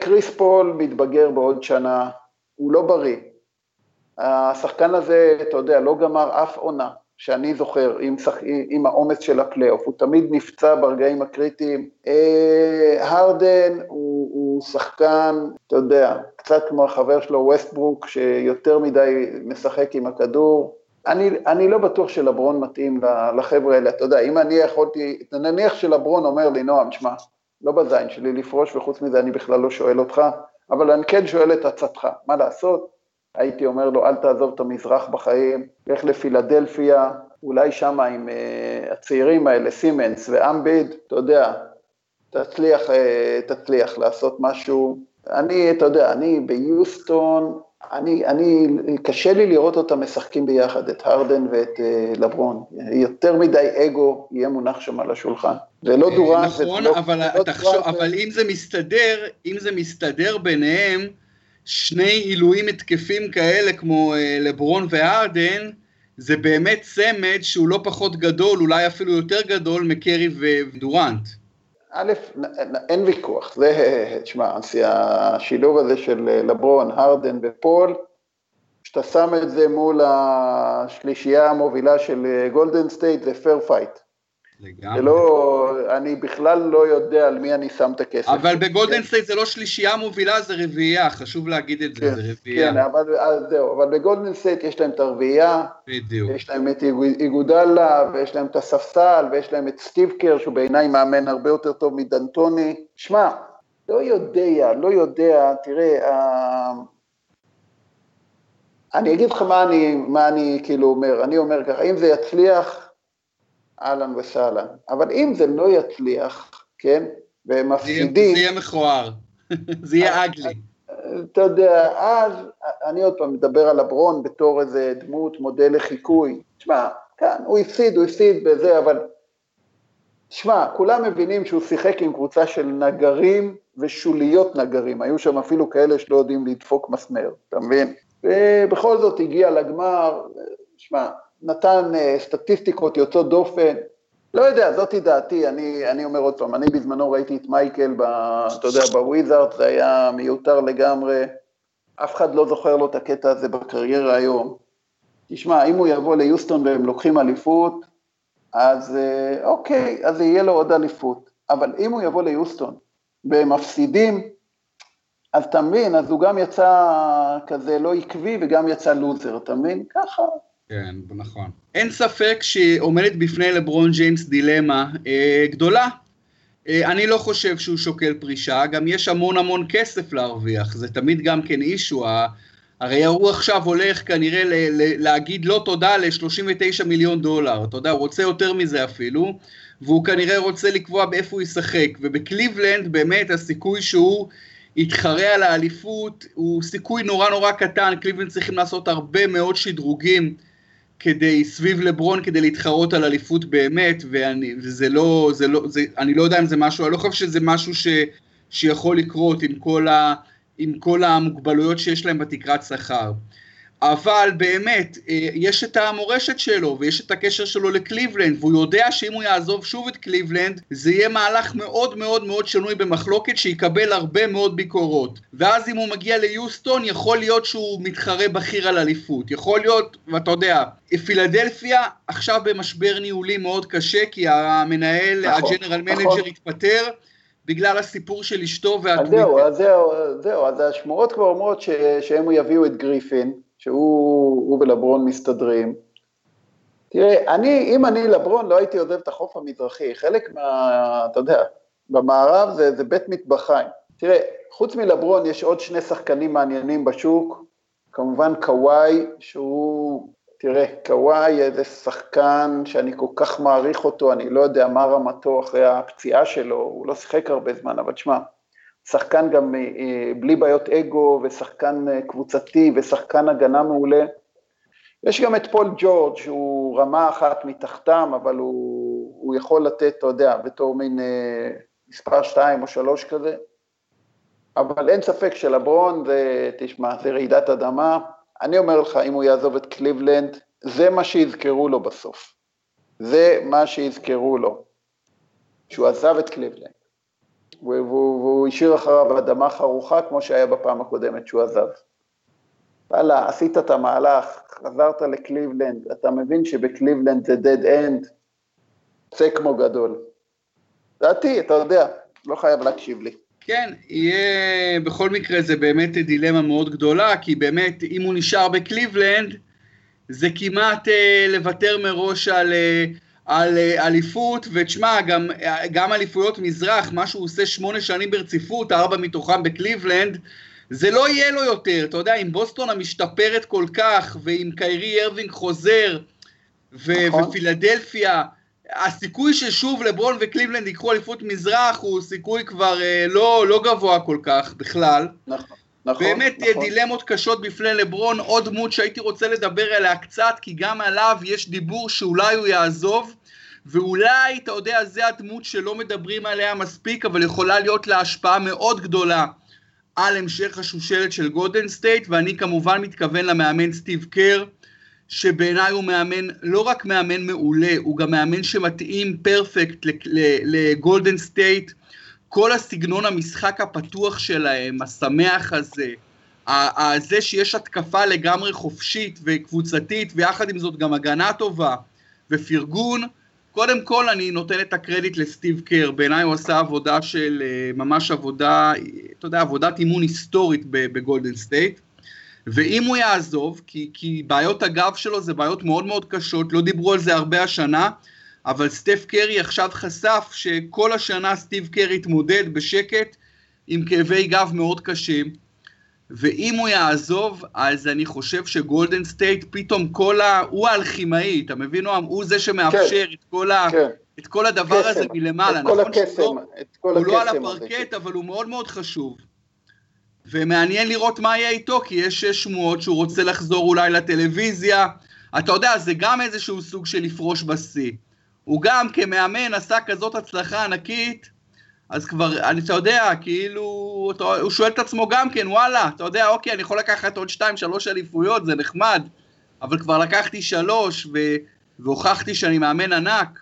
קריס פול מתבגר בעוד שנה, הוא לא בריא. השחקן הזה, אתה יודע, לא גמר אף עונה. שאני זוכר, עם, שח... עם העומס של הפלייאוף, הוא תמיד נפצע ברגעים הקריטיים. אה, הרדן הוא, הוא שחקן, אתה יודע, קצת כמו החבר שלו, ווסטברוק, שיותר מדי משחק עם הכדור. אני, אני לא בטוח שלברון מתאים לחבר'ה האלה, אתה יודע, אם אני יכולתי, נניח שלברון אומר לי, נועם, שמע, לא בזין שלי לפרוש, וחוץ מזה אני בכלל לא שואל אותך, אבל אני כן שואל את עצתך, מה לעשות? הייתי אומר לו, אל תעזוב את המזרח בחיים, לך לפילדלפיה, אולי שמה עם uh, הצעירים האלה, סימנס ואמביד, אתה יודע, תצליח, uh, תצליח לעשות משהו. אני, אתה יודע, אני ביוסטון, אני, אני, קשה לי לראות אותם משחקים ביחד, את הרדן ואת uh, לברון. יותר מדי אגו יהיה מונח שם על השולחן. זה לא דורן, נכון, לא, אבל, לא תחשוב, אבל אם זה מסתדר, אם זה מסתדר ביניהם, שני עילויים התקפים כאלה כמו uh, לברון והרדן, זה באמת צמד שהוא לא פחות גדול, אולי אפילו יותר גדול מקרי ודורנט. א', אין ויכוח, זה, תשמע, השילוב הזה של לברון, הרדן ופול, כשאתה שם את זה מול השלישייה המובילה של גולדן סטייט, זה fair fight. לגמרי. לא, אני בכלל לא יודע על מי אני שם את הכסף. אבל בגולדן סטייט זה לא שלישייה מובילה, זה רביעייה, חשוב להגיד את זה, כן, זה רביעייה. כן, אבל זהו, אבל בגולדן סטייט יש להם את הרביעייה, בדיוק. יש להם את איגודלה, ויש להם את הספסל, ויש להם את סטיב קר, שהוא בעיניי מאמן הרבה יותר טוב מדנטוני. שמע, לא יודע, לא יודע, תראה, אה, אני אגיד לך מה אני, מה אני כאילו אומר, אני אומר ככה, אם זה יצליח, אהלן וסהלן. אבל אם זה לא יצליח, כן, והם מפסידים... זה יהיה מכוער, זה יהיה אגלי. אתה יודע, אז אני עוד פעם מדבר על הברון בתור איזה דמות, מודל לחיקוי. תשמע, כן, הוא הפסיד, הוא הפסיד בזה, אבל... תשמע, כולם מבינים שהוא שיחק עם קבוצה של נגרים ושוליות נגרים. היו שם אפילו כאלה שלא יודעים לדפוק מסמר, אתה מבין? ובכל זאת הגיע לגמר, שמע, נתן uh, סטטיסטיקות יוצאות דופן, לא יודע, זאתי דעתי, אני, אני אומר עוד פעם, אני בזמנו ראיתי את מייקל, ב, אתה יודע, בוויזארד, זה היה מיותר לגמרי, אף אחד לא זוכר לו את הקטע הזה בקריירה היום. תשמע, אם הוא יבוא ליוסטון והם לוקחים אליפות, אז uh, אוקיי, אז יהיה לו עוד אליפות. אבל אם הוא יבוא ליוסטון והם מפסידים, אז אתה מבין, אז הוא גם יצא כזה לא עקבי וגם יצא לוזר, אתה מבין? ככה, כן, נכון. אין ספק שעומדת בפני לברון ג'יימס דילמה אה, גדולה. אה, אני לא חושב שהוא שוקל פרישה, גם יש המון המון כסף להרוויח, זה תמיד גם כן אישו. הרי הוא עכשיו הולך כנראה ל- ל- להגיד לא תודה ל-39 מיליון דולר, אתה יודע, הוא רוצה יותר מזה אפילו, והוא כנראה רוצה לקבוע באיפה הוא ישחק, ובקליבלנד באמת הסיכוי שהוא יתחרה על האליפות הוא סיכוי נורא נורא קטן, קליבלנד צריכים לעשות הרבה מאוד שדרוגים כדי, סביב לברון, כדי להתחרות על אליפות באמת, ואני, וזה לא, זה לא, זה, אני לא יודע אם זה משהו, אני לא חושב שזה משהו ש, שיכול לקרות עם כל, ה, עם כל המוגבלויות שיש להם בתקרת שכר. אבל באמת, אה, יש את המורשת שלו ויש את הקשר שלו לקליבלנד, והוא יודע שאם הוא יעזוב שוב את קליבלנד, זה יהיה מהלך מאוד מאוד מאוד שנוי במחלוקת שיקבל הרבה מאוד ביקורות. ואז אם הוא מגיע ליוסטון, יכול להיות שהוא מתחרה בכיר על אליפות. יכול להיות, ואתה יודע, פילדלפיה עכשיו במשבר ניהולי מאוד קשה, כי המנהל, נכון, ה general נכון. manager התפטר. בגלל הסיפור של אשתו והטוויטר. זהו, אז זהו, זהו, אז השמועות כבר אומרות שהם יביאו את גריפין, שהוא ולברון מסתדרים. תראה, אני, אם אני לברון לא הייתי עוזב את החוף המזרחי, חלק מה, אתה יודע, במערב זה, זה בית מטבחיים. תראה, חוץ מלברון יש עוד שני שחקנים מעניינים בשוק, כמובן קוואי, שהוא, תראה, קוואי איזה שחקן שאני כל כך מעריך אותו, אני לא יודע מה רמתו אחרי הפציעה שלו, הוא לא שיחק הרבה זמן, אבל תשמע, שחקן גם אה, אה, בלי בעיות אגו, ושחקן אה, קבוצתי, ושחקן הגנה מעולה. יש גם את פול ג'ורג', שהוא רמה אחת מתחתם, אבל הוא, הוא יכול לתת, אתה יודע, בתור מין אה, מספר שתיים או שלוש כזה. אבל אין ספק שלברון זה, תשמע, זה רעידת אדמה. אני אומר לך, אם הוא יעזוב את קליבלנד, זה מה שיזכרו לו בסוף. זה מה שיזכרו לו, שהוא עזב את קליבלנד. והוא השאיר אחריו אדמה חרוכה, כמו שהיה בפעם הקודמת שהוא עזב. וואלה, עשית את המהלך, חזרת לקליבלנד, אתה מבין שבקליבלנד זה dead end, צא כמו גדול. דעתי, אתה יודע, לא חייב להקשיב לי. כן, יהיה, בכל מקרה זה באמת דילמה מאוד גדולה, כי באמת, אם הוא נשאר בקליבלנד, זה כמעט אה, לוותר מראש על, אה, על אה, אליפות, ותשמע, גם, גם אליפויות מזרח, מה שהוא עושה שמונה שנים ברציפות, ארבע מתוכם בקליבלנד, זה לא יהיה לו יותר, אתה יודע, עם בוסטון המשתפרת כל כך, ועם קיירי ארווינג חוזר, ו- נכון. ופילדלפיה, הסיכוי ששוב לברון וקליבלנד ייקחו אליפות מזרח הוא סיכוי כבר אה, לא, לא גבוה כל כך בכלל. נכון. נכון, באמת נכון. דילמות קשות בפני לברון, עוד דמות שהייתי רוצה לדבר עליה קצת, כי גם עליו יש דיבור שאולי הוא יעזוב, ואולי, אתה יודע, זה הדמות שלא מדברים עליה מספיק, אבל יכולה להיות לה השפעה מאוד גדולה על המשך השושלת של גולדן סטייט, ואני כמובן מתכוון למאמן סטיב קר, שבעיניי הוא מאמן, לא רק מאמן מעולה, הוא גם מאמן שמתאים perfect לגולדן סטייט. כל הסגנון המשחק הפתוח שלהם, השמח הזה, זה שיש התקפה לגמרי חופשית וקבוצתית, ויחד עם זאת גם הגנה טובה ופרגון, קודם כל אני נותן את הקרדיט לסטיב קר, בעיניי הוא עשה עבודה של, אה, ממש עבודה, אתה יודע, עבודת אימון היסטורית בגולדן סטייט. ואם הוא יעזוב, כי, כי בעיות הגב שלו זה בעיות מאוד מאוד קשות, לא דיברו על זה הרבה השנה, אבל סטף קרי עכשיו חשף שכל השנה סטיב קר התמודד בשקט עם כאבי גב מאוד קשים, ואם הוא יעזוב, אז אני חושב שגולדן סטייט פתאום כל ה... הוא האלכימאי, אתה מבין נועם? הוא זה שמאפשר כן, את, כל ה... כן. את כל הדבר קסם, הזה מלמעלה. את כל נכון הקסם, לא, את כל הוא לא על הפרקט, אבל הוא מאוד מאוד חשוב. ומעניין לראות מה יהיה איתו, כי יש שמועות שהוא רוצה לחזור אולי לטלוויזיה. אתה יודע, זה גם איזשהו סוג של לפרוש בשיא. הוא גם כמאמן עשה כזאת הצלחה ענקית, אז כבר, אני, אתה יודע, כאילו, הוא שואל את עצמו גם כן, וואלה, אתה יודע, אוקיי, אני יכול לקחת עוד שתיים, שלוש אליפויות, זה נחמד, אבל כבר לקחתי שלוש, ו, והוכחתי שאני מאמן ענק,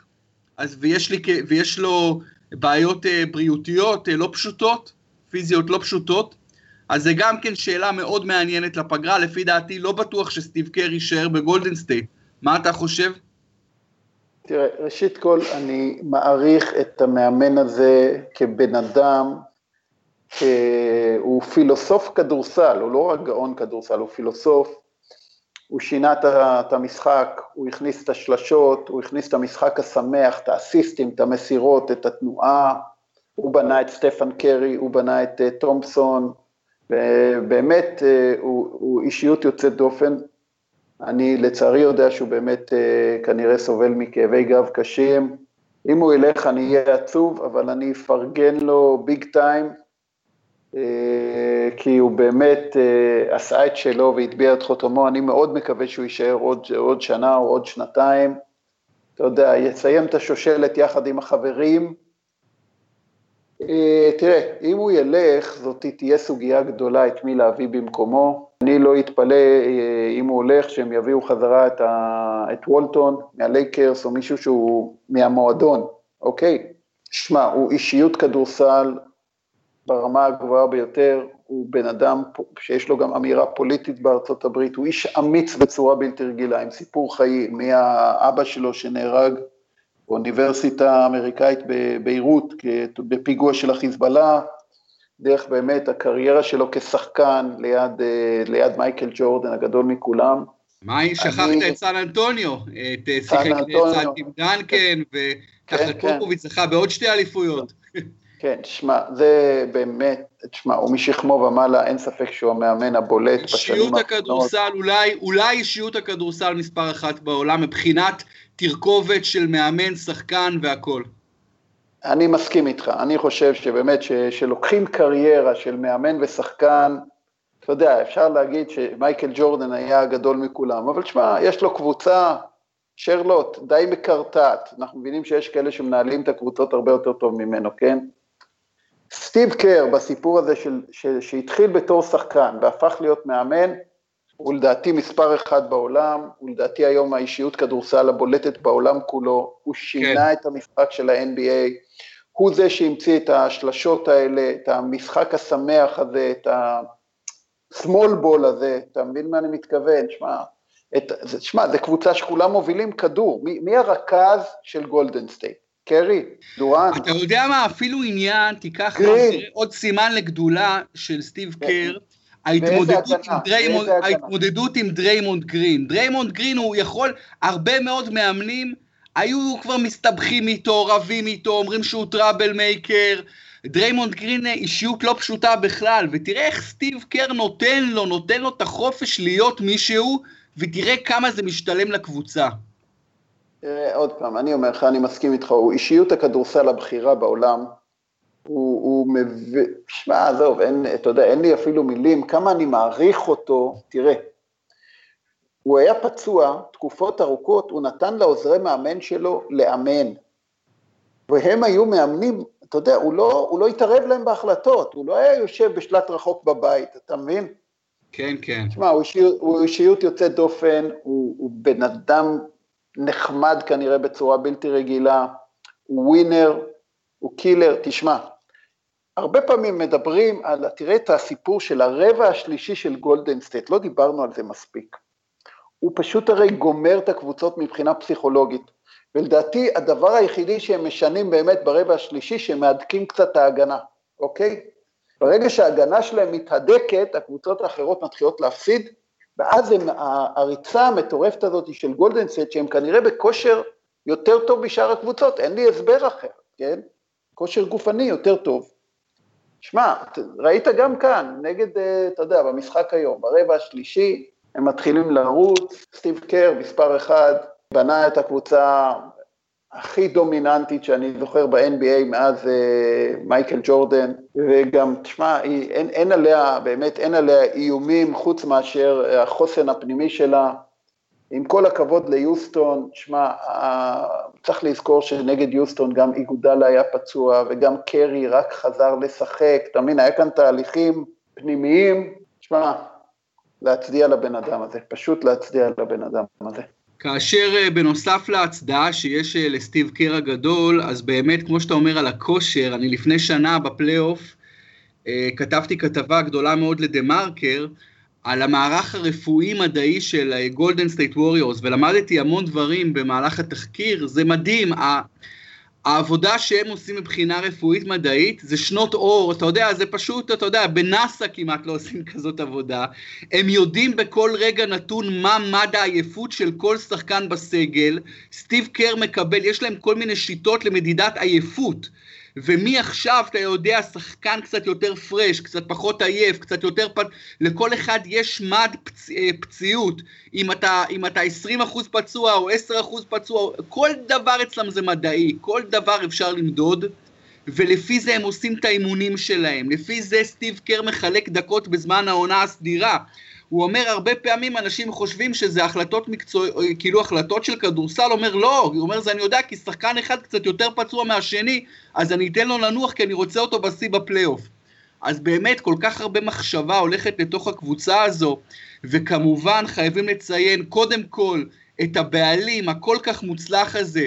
אז ויש, לי, ויש לו בעיות אה, בריאותיות אה, לא פשוטות, פיזיות לא פשוטות, אז זה גם כן שאלה מאוד מעניינת לפגרה, לפי דעתי לא בטוח שסטיב קר יישאר בגולדן סטייט. מה אתה חושב? תראה, ראשית כל, אני מעריך את המאמן הזה כבן אדם, הוא פילוסוף כדורסל, הוא לא רק גאון כדורסל, הוא פילוסוף, הוא שינה את המשחק, הוא הכניס את השלשות, הוא הכניס את המשחק השמח, את האסיסטים, את המסירות, את התנועה, הוא בנה את סטפן קרי, הוא בנה את אה, תומפסון, ובאמת אה, הוא, הוא אישיות יוצאת דופן, אני לצערי יודע שהוא באמת אה, כנראה סובל מכאבי גב קשים. אם הוא ילך אני אהיה עצוב, אבל אני אפרגן לו ביג טיים, אה, כי הוא באמת אה, עשה את שלו והטביע את חותמו, אני מאוד מקווה שהוא יישאר עוד, עוד שנה או עוד שנתיים. אתה יודע, יסיים את השושלת יחד עם החברים, אה, תראה, אם הוא ילך, זאת תהיה סוגיה גדולה את מי להביא במקומו. אני לא אתפלא אה, אם הוא הולך, שהם יביאו חזרה את, ה... את וולטון מהלייקרס או מישהו שהוא מהמועדון, אוקיי? שמע, הוא אישיות כדורסל ברמה הגבוהה ביותר, הוא בן אדם שיש לו גם אמירה פוליטית בארצות הברית, הוא איש אמיץ בצורה בלתי רגילה, עם סיפור חיים, מהאבא שלו שנהרג באוניברסיטה האמריקאית בביירות, בפיגוע של החיזבאללה, דרך באמת הקריירה שלו כשחקן ליד, אה, ליד מייקל ג'ורדן הגדול מכולם. מה אם שכחת את סן אנטוניו? את אה, שיחק לצד עם דנקן, וככה כן, פופוביץ כן. זכה בעוד שתי אליפויות. כן, שמע, זה באמת, תשמע, הוא משכמו ומעלה, אין ספק שהוא המאמן הבולט בשנים האחרונות. אישיות הכדורסל, אולי, אולי אישיות הכדורסל מספר אחת בעולם, מבחינת תרכובת של מאמן, שחקן והכל. אני מסכים איתך, אני חושב שבאמת שלוקחים קריירה של מאמן ושחקן, אתה יודע, אפשר להגיד שמייקל ג'ורדן היה הגדול מכולם, אבל תשמע, יש לו קבוצה, שרלוט, די מקרטעת, אנחנו מבינים שיש כאלה שמנהלים את הקבוצות הרבה יותר טוב ממנו, כן? סטיב קר בסיפור הזה של, של, שהתחיל בתור שחקן והפך להיות מאמן, הוא לדעתי מספר אחד בעולם, הוא לדעתי היום האישיות כדורסל הבולטת בעולם כולו, הוא שינה כן. את המשחק של ה-NBA, הוא זה שהמציא את השלשות האלה, את המשחק השמח הזה, את ה-small ball הזה, אתה מבין מה אני מתכוון? שמע, שמע, זו קבוצה שכולם מובילים כדור, מי, מי הרכז של גולדן סטייט? קרי, דורנט. אתה יודע מה, אפילו עניין, תיקח עוד סימן לגדולה של סטיב כן. קר, ההתמודדות עם, דריימונד, ההתמודדות עם דריימונד גרין. דריימונד גרין הוא יכול, הרבה מאוד מאמנים היו כבר מסתבכים איתו, רבים איתו, אומרים שהוא trouble maker, דריימונד גרין אישיות לא פשוטה בכלל, ותראה איך סטיב קר נותן לו, נותן לו את החופש להיות מישהו, ותראה כמה זה משתלם לקבוצה. תראה, עוד פעם, אני אומר לך, אני מסכים איתך, הוא אישיות הכדורסל הבכירה בעולם, הוא, הוא מבין, שמע, עזוב, אין, אתה יודע, אין לי אפילו מילים, כמה אני מעריך אותו, תראה, הוא היה פצוע תקופות ארוכות, הוא נתן לעוזרי מאמן שלו לאמן. והם היו מאמנים, אתה יודע, הוא לא, הוא לא התערב להם בהחלטות, הוא לא היה יושב בשלט רחוק בבית, אתה מבין? כן, כן. תשמע, הוא, הוא אישיות יוצאת דופן, הוא, הוא בן אדם נחמד כנראה בצורה בלתי רגילה, הוא winner, הוא killer, תשמע, הרבה פעמים מדברים על, תראה את הסיפור של הרבע השלישי של גולדן סטייט, לא דיברנו על זה מספיק. הוא פשוט הרי גומר את הקבוצות מבחינה פסיכולוגית. ולדעתי הדבר היחידי שהם משנים באמת ברבע השלישי, שהם מהדקים קצת את ההגנה, אוקיי? ברגע שההגנה שלהם מתהדקת, הקבוצות האחרות מתחילות להפסיד, ואז הם, הריצה המטורפת הזאת של גולדנסט, שהם כנראה בכושר יותר טוב משאר הקבוצות, אין לי הסבר אחר, כן? כושר גופני יותר טוב. שמע, ראית גם כאן, נגד, אה, אתה יודע, במשחק היום, ברבע השלישי, הם מתחילים לרוץ, סטיב קר, מספר אחד, בנה את הקבוצה הכי דומיננטית שאני זוכר ב-NBA מאז uh, מייקל ג'ורדן, וגם, תשמע, אין, אין עליה, באמת אין עליה איומים חוץ מאשר החוסן הפנימי שלה. עם כל הכבוד ליוסטון, שמע, צריך לזכור שנגד יוסטון גם איגודלה היה פצוע וגם קרי רק חזר לשחק, אתה מבין, היה כאן תהליכים פנימיים, שמע, להצדיע לבן אדם הזה, פשוט להצדיע לבן אדם הזה. כאשר אה, בנוסף להצדעה שיש אה, לסטיב קר הגדול, אז באמת, כמו שאתה אומר על הכושר, אני לפני שנה בפלייאוף אה, כתבתי כתבה גדולה מאוד לדה מרקר, על המערך הרפואי-מדעי של גולדן סטייט ווריורס, ולמדתי המון דברים במהלך התחקיר, זה מדהים, העבודה שהם עושים מבחינה רפואית מדעית זה שנות אור, אתה יודע, זה פשוט, אתה יודע, בנאסא כמעט לא עושים כזאת עבודה. הם יודעים בכל רגע נתון מה מד העייפות של כל שחקן בסגל. סטיב קר מקבל, יש להם כל מיני שיטות למדידת עייפות. ומעכשיו אתה יודע, שחקן קצת יותר פרש, קצת פחות עייף, קצת יותר פ... לכל אחד יש מד פצ... אה, פציעות. אם אתה, אם אתה 20% פצוע או 10% פצוע, כל דבר אצלם זה מדעי, כל דבר אפשר למדוד. ולפי זה הם עושים את האימונים שלהם, לפי זה סטיב קר מחלק דקות בזמן העונה הסדירה. הוא אומר הרבה פעמים אנשים חושבים שזה החלטות מקצוע, כאילו החלטות של כדורסל, אומר לא, הוא אומר זה אני יודע כי שחקן אחד קצת יותר פצוע מהשני, אז אני אתן לו לנוח כי אני רוצה אותו בשיא בפלייאוף. אז באמת כל כך הרבה מחשבה הולכת לתוך הקבוצה הזו, וכמובן חייבים לציין קודם כל את הבעלים הכל כך מוצלח הזה,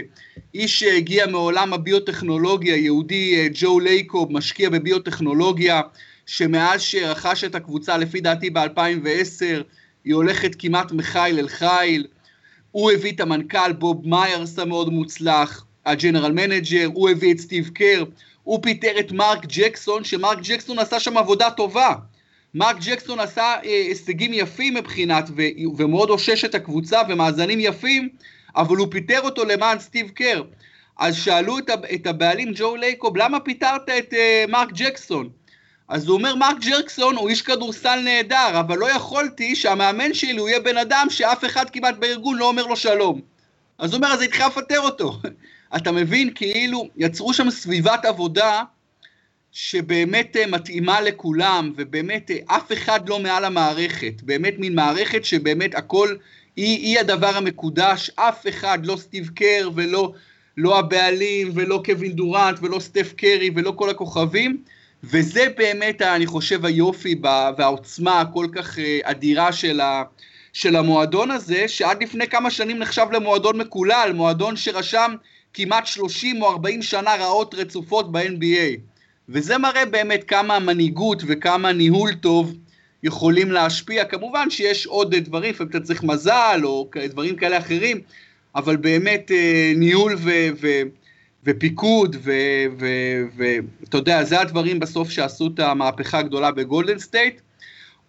איש שהגיע מעולם הביוטכנולוגיה, יהודי אה, ג'ו לייקוב, משקיע בביוטכנולוגיה, שמאז שרכש את הקבוצה, לפי דעתי ב-2010, היא הולכת כמעט מחיל אל חיל. הוא הביא את המנכ"ל בוב מיירס המאוד מוצלח, ה general manager, הוא הביא את סטיב קר, הוא פיטר את מרק ג'קסון, שמרק ג'קסון עשה שם עבודה טובה. מרק ג'קסון עשה אה, הישגים יפים מבחינת, ו, ומאוד אושש את הקבוצה ומאזנים יפים, אבל הוא פיטר אותו למען סטיב קר. אז שאלו את, את הבעלים ג'ו לייקוב, למה פיטרת את אה, מרק ג'קסון? אז הוא אומר, מרק ג'רקסון הוא איש כדורסל נהדר, אבל לא יכולתי שהמאמן שלי הוא יהיה בן אדם שאף אחד כמעט בארגון לא אומר לו שלום. אז הוא אומר, אז הייתי חייב לפטר אותו. אתה מבין, כאילו, יצרו שם סביבת עבודה שבאמת אה, מתאימה לכולם, ובאמת אה, אף אחד לא מעל המערכת. באמת מין מערכת שבאמת הכל, היא, היא הדבר המקודש, אף אחד, לא סטיב קר ולא לא הבעלים ולא קווין דורנט ולא סטף קרי ולא כל הכוכבים. וזה באמת, אני חושב, היופי והעוצמה הכל כך אה, אדירה של, ה, של המועדון הזה, שעד לפני כמה שנים נחשב למועדון מקולל, מועדון שרשם כמעט 30 או 40 שנה רעות רצופות ב-NBA. וזה מראה באמת כמה המנהיגות וכמה ניהול טוב יכולים להשפיע. כמובן שיש עוד דברים, לפעמים אתה צריך מזל או דברים כאלה אחרים, אבל באמת אה, ניהול ו... ו ופיקוד, ואתה יודע, זה הדברים בסוף שעשו את המהפכה הגדולה בגולדן סטייט.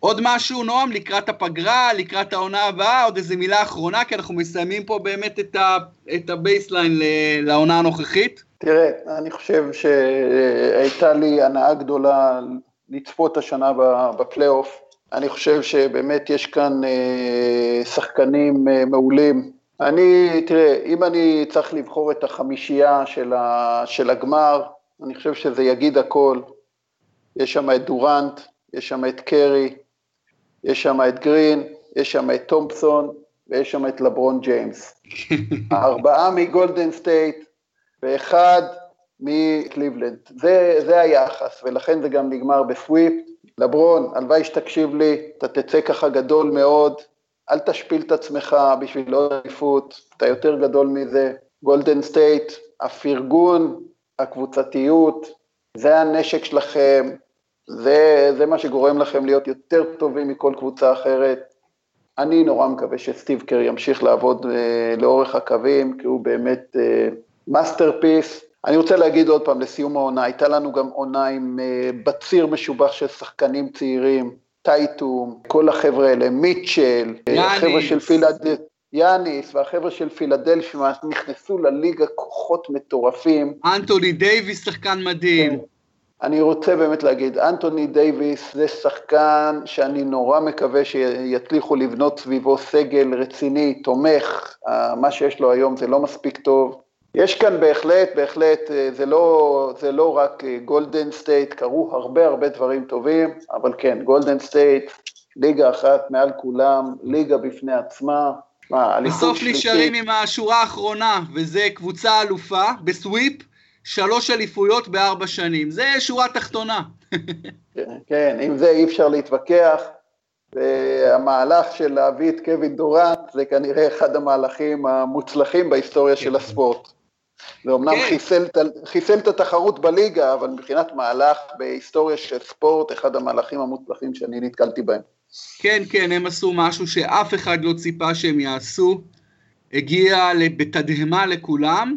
עוד משהו, נועם, לקראת הפגרה, לקראת העונה הבאה, עוד איזה מילה אחרונה, כי אנחנו מסיימים פה באמת את, ה, את הבייסליין לעונה הנוכחית. תראה, אני חושב שהייתה לי הנאה גדולה לצפות השנה בפלייאוף. אני חושב שבאמת יש כאן אה, שחקנים אה, מעולים. אני, תראה, אם אני צריך לבחור את החמישייה של, ה, של הגמר, אני חושב שזה יגיד הכל. יש שם את דורנט, יש שם את קרי, יש שם את גרין, יש שם את תומפסון, ויש שם את לברון ג'יימס. ארבעה מגולדן סטייט, ואחד מקליבלנד. זה, זה היחס, ולכן זה גם נגמר ב sweep. לברון, הלוואי שתקשיב לי, אתה תצא ככה גדול מאוד, אל תשפיל את עצמך בשביל עוד אליפות, אתה יותר גדול מזה. גולדן סטייט, הפרגון, הקבוצתיות, זה הנשק שלכם, זה, זה מה שגורם לכם להיות יותר טובים מכל קבוצה אחרת. אני נורא מקווה שסטיב קר ימשיך לעבוד אה, לאורך הקווים, כי הוא באמת masterpiece. אה, אני רוצה להגיד עוד פעם, לסיום העונה, הייתה לנו גם עונה עם אה, בציר משובח של שחקנים צעירים, טייטום, כל החבר'ה האלה, מיטשל, אה, החבר'ה של פילדל... יאניס והחבר'ה של פילדלפיה נכנסו לליגה כוחות מטורפים. אנטוני דייוויס שחקן מדהים. כן. אני רוצה באמת להגיד, אנטוני דייוויס זה שחקן שאני נורא מקווה שיצליחו לבנות סביבו סגל רציני, תומך, מה שיש לו היום זה לא מספיק טוב. יש כאן בהחלט, בהחלט, זה לא, זה לא רק גולדן סטייט, קרו הרבה הרבה דברים טובים, אבל כן, גולדן סטייט, ליגה אחת מעל כולם, ליגה בפני עצמה. מה, בסוף נשארים עם השורה האחרונה, וזה קבוצה אלופה בסוויפ, שלוש אליפויות בארבע שנים. זה שורה תחתונה. כן, כן, עם זה אי אפשר להתווכח. והמהלך של להביא את קווין דורנט זה כנראה אחד המהלכים המוצלחים בהיסטוריה של כן. הספורט. זה אמנם כן. חיסל, חיסל את התחרות בליגה, אבל מבחינת מהלך בהיסטוריה של ספורט, אחד המהלכים המוצלחים שאני נתקלתי בהם. כן, כן, הם עשו משהו שאף אחד לא ציפה שהם יעשו. הגיע בתדהמה לכולם,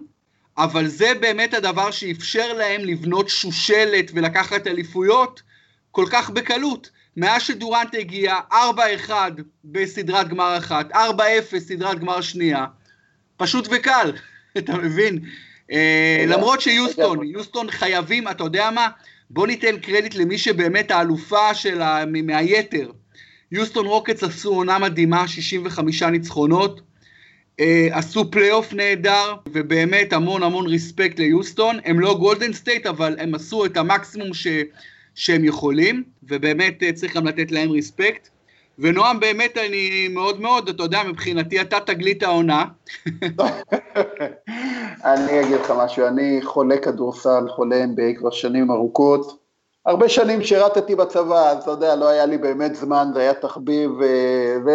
אבל זה באמת הדבר שאפשר להם לבנות שושלת ולקחת אליפויות כל כך בקלות. מאז שדורנט הגיע, 4-1 בסדרת גמר אחת, 4-0 סדרת גמר שנייה, פשוט וקל, אתה מבין? אה, למרות שיוסטון, יוסטון חייבים, אתה יודע מה? בוא ניתן קרדיט למי שבאמת האלופה שלה מהיתר. יוסטון רוקטס עשו עונה מדהימה, 65 ניצחונות, אה, עשו פלייאוף נהדר, ובאמת המון המון respect ליוסטון. הם לא גולדן סטייט, אבל הם עשו את המקסימום ש, שהם יכולים, ובאמת אה, צריך גם לתת להם respect. ונועם, באמת אני מאוד מאוד, אתה יודע, מבחינתי אתה תגלית העונה. אני אגיד לך משהו, אני חולה כדורסל, חולה NBA כבר שנים ארוכות. הרבה שנים שירתתי בצבא, אז אתה יודע, לא היה לי באמת זמן, זה היה תחביב, אה, ו...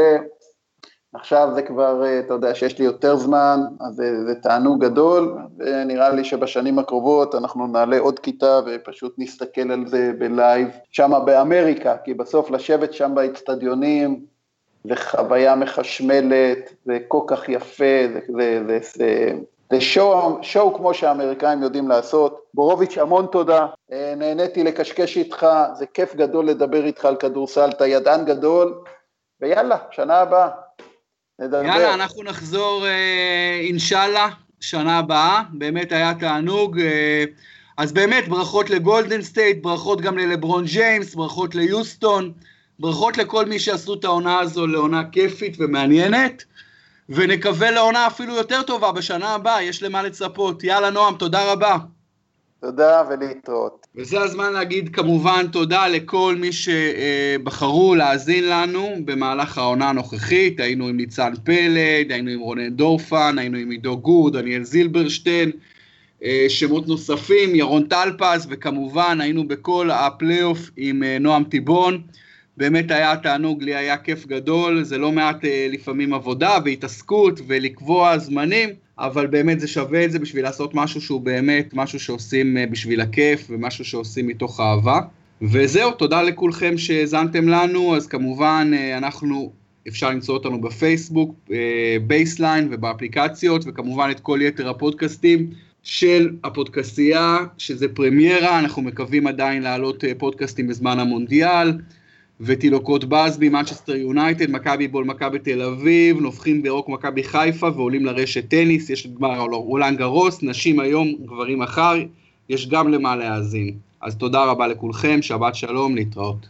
עכשיו זה כבר, אה, אתה יודע, שיש לי יותר זמן, אז זה, זה תענוג גדול, ונראה לי שבשנים הקרובות אנחנו נעלה עוד כיתה ופשוט נסתכל על זה בלייב, שם באמריקה, כי בסוף לשבת שם באצטדיונים, זה חוויה מחשמלת, זה כל כך יפה, זה, זה, זה, זה, זה שואו, שואו כמו שהאמריקאים יודעים לעשות. בורוביץ', המון תודה, אה, נהניתי לקשקש איתך, זה כיף גדול לדבר איתך על כדורסל, אתה ידען גדול, ויאללה, שנה הבאה. נדבר. יאללה, אנחנו נחזור אה, אינשאללה, שנה הבאה, באמת היה תענוג. אה, אז באמת, ברכות לגולדן סטייט, ברכות גם ללברון ג'יימס, ברכות ליוסטון, ברכות לכל מי שעשו את העונה הזו לעונה כיפית ומעניינת, ונקווה לעונה אפילו יותר טובה בשנה הבאה, יש למה לצפות. יאללה, נועם, תודה רבה. תודה ולהתראות. וזה הזמן להגיד כמובן תודה לכל מי שבחרו להאזין לנו במהלך העונה הנוכחית, היינו עם ניצן פלד, היינו עם רונן דורפן, היינו עם עידו גור, דניאל זילברשטיין, אה, שמות נוספים, ירון טלפז, וכמובן היינו בכל הפלייאוף עם אה, נועם טיבון. באמת היה תענוג, לי היה כיף גדול, זה לא מעט אה, לפעמים עבודה והתעסקות ולקבוע זמנים. אבל באמת זה שווה את זה בשביל לעשות משהו שהוא באמת משהו שעושים אה, בשביל הכיף ומשהו שעושים מתוך אהבה. וזהו, תודה לכולכם שהאזנתם לנו, אז כמובן אה, אנחנו, אפשר למצוא אותנו בפייסבוק, בייסליין אה, ובאפליקציות, וכמובן את כל יתר הפודקאסטים של הפודקאסייה, שזה פרמיירה, אנחנו מקווים עדיין להעלות פודקאסטים בזמן המונדיאל. ותינוקות בסבי, מנצ'סטר יונייטד, מכבי בול, מכבי תל אביב, נובחים בירוק מכבי חיפה ועולים לרשת טניס, יש את גמר אולן גרוס, נשים היום, גברים מחר, יש גם למה להאזין. אז תודה רבה לכולכם, שבת שלום, להתראות.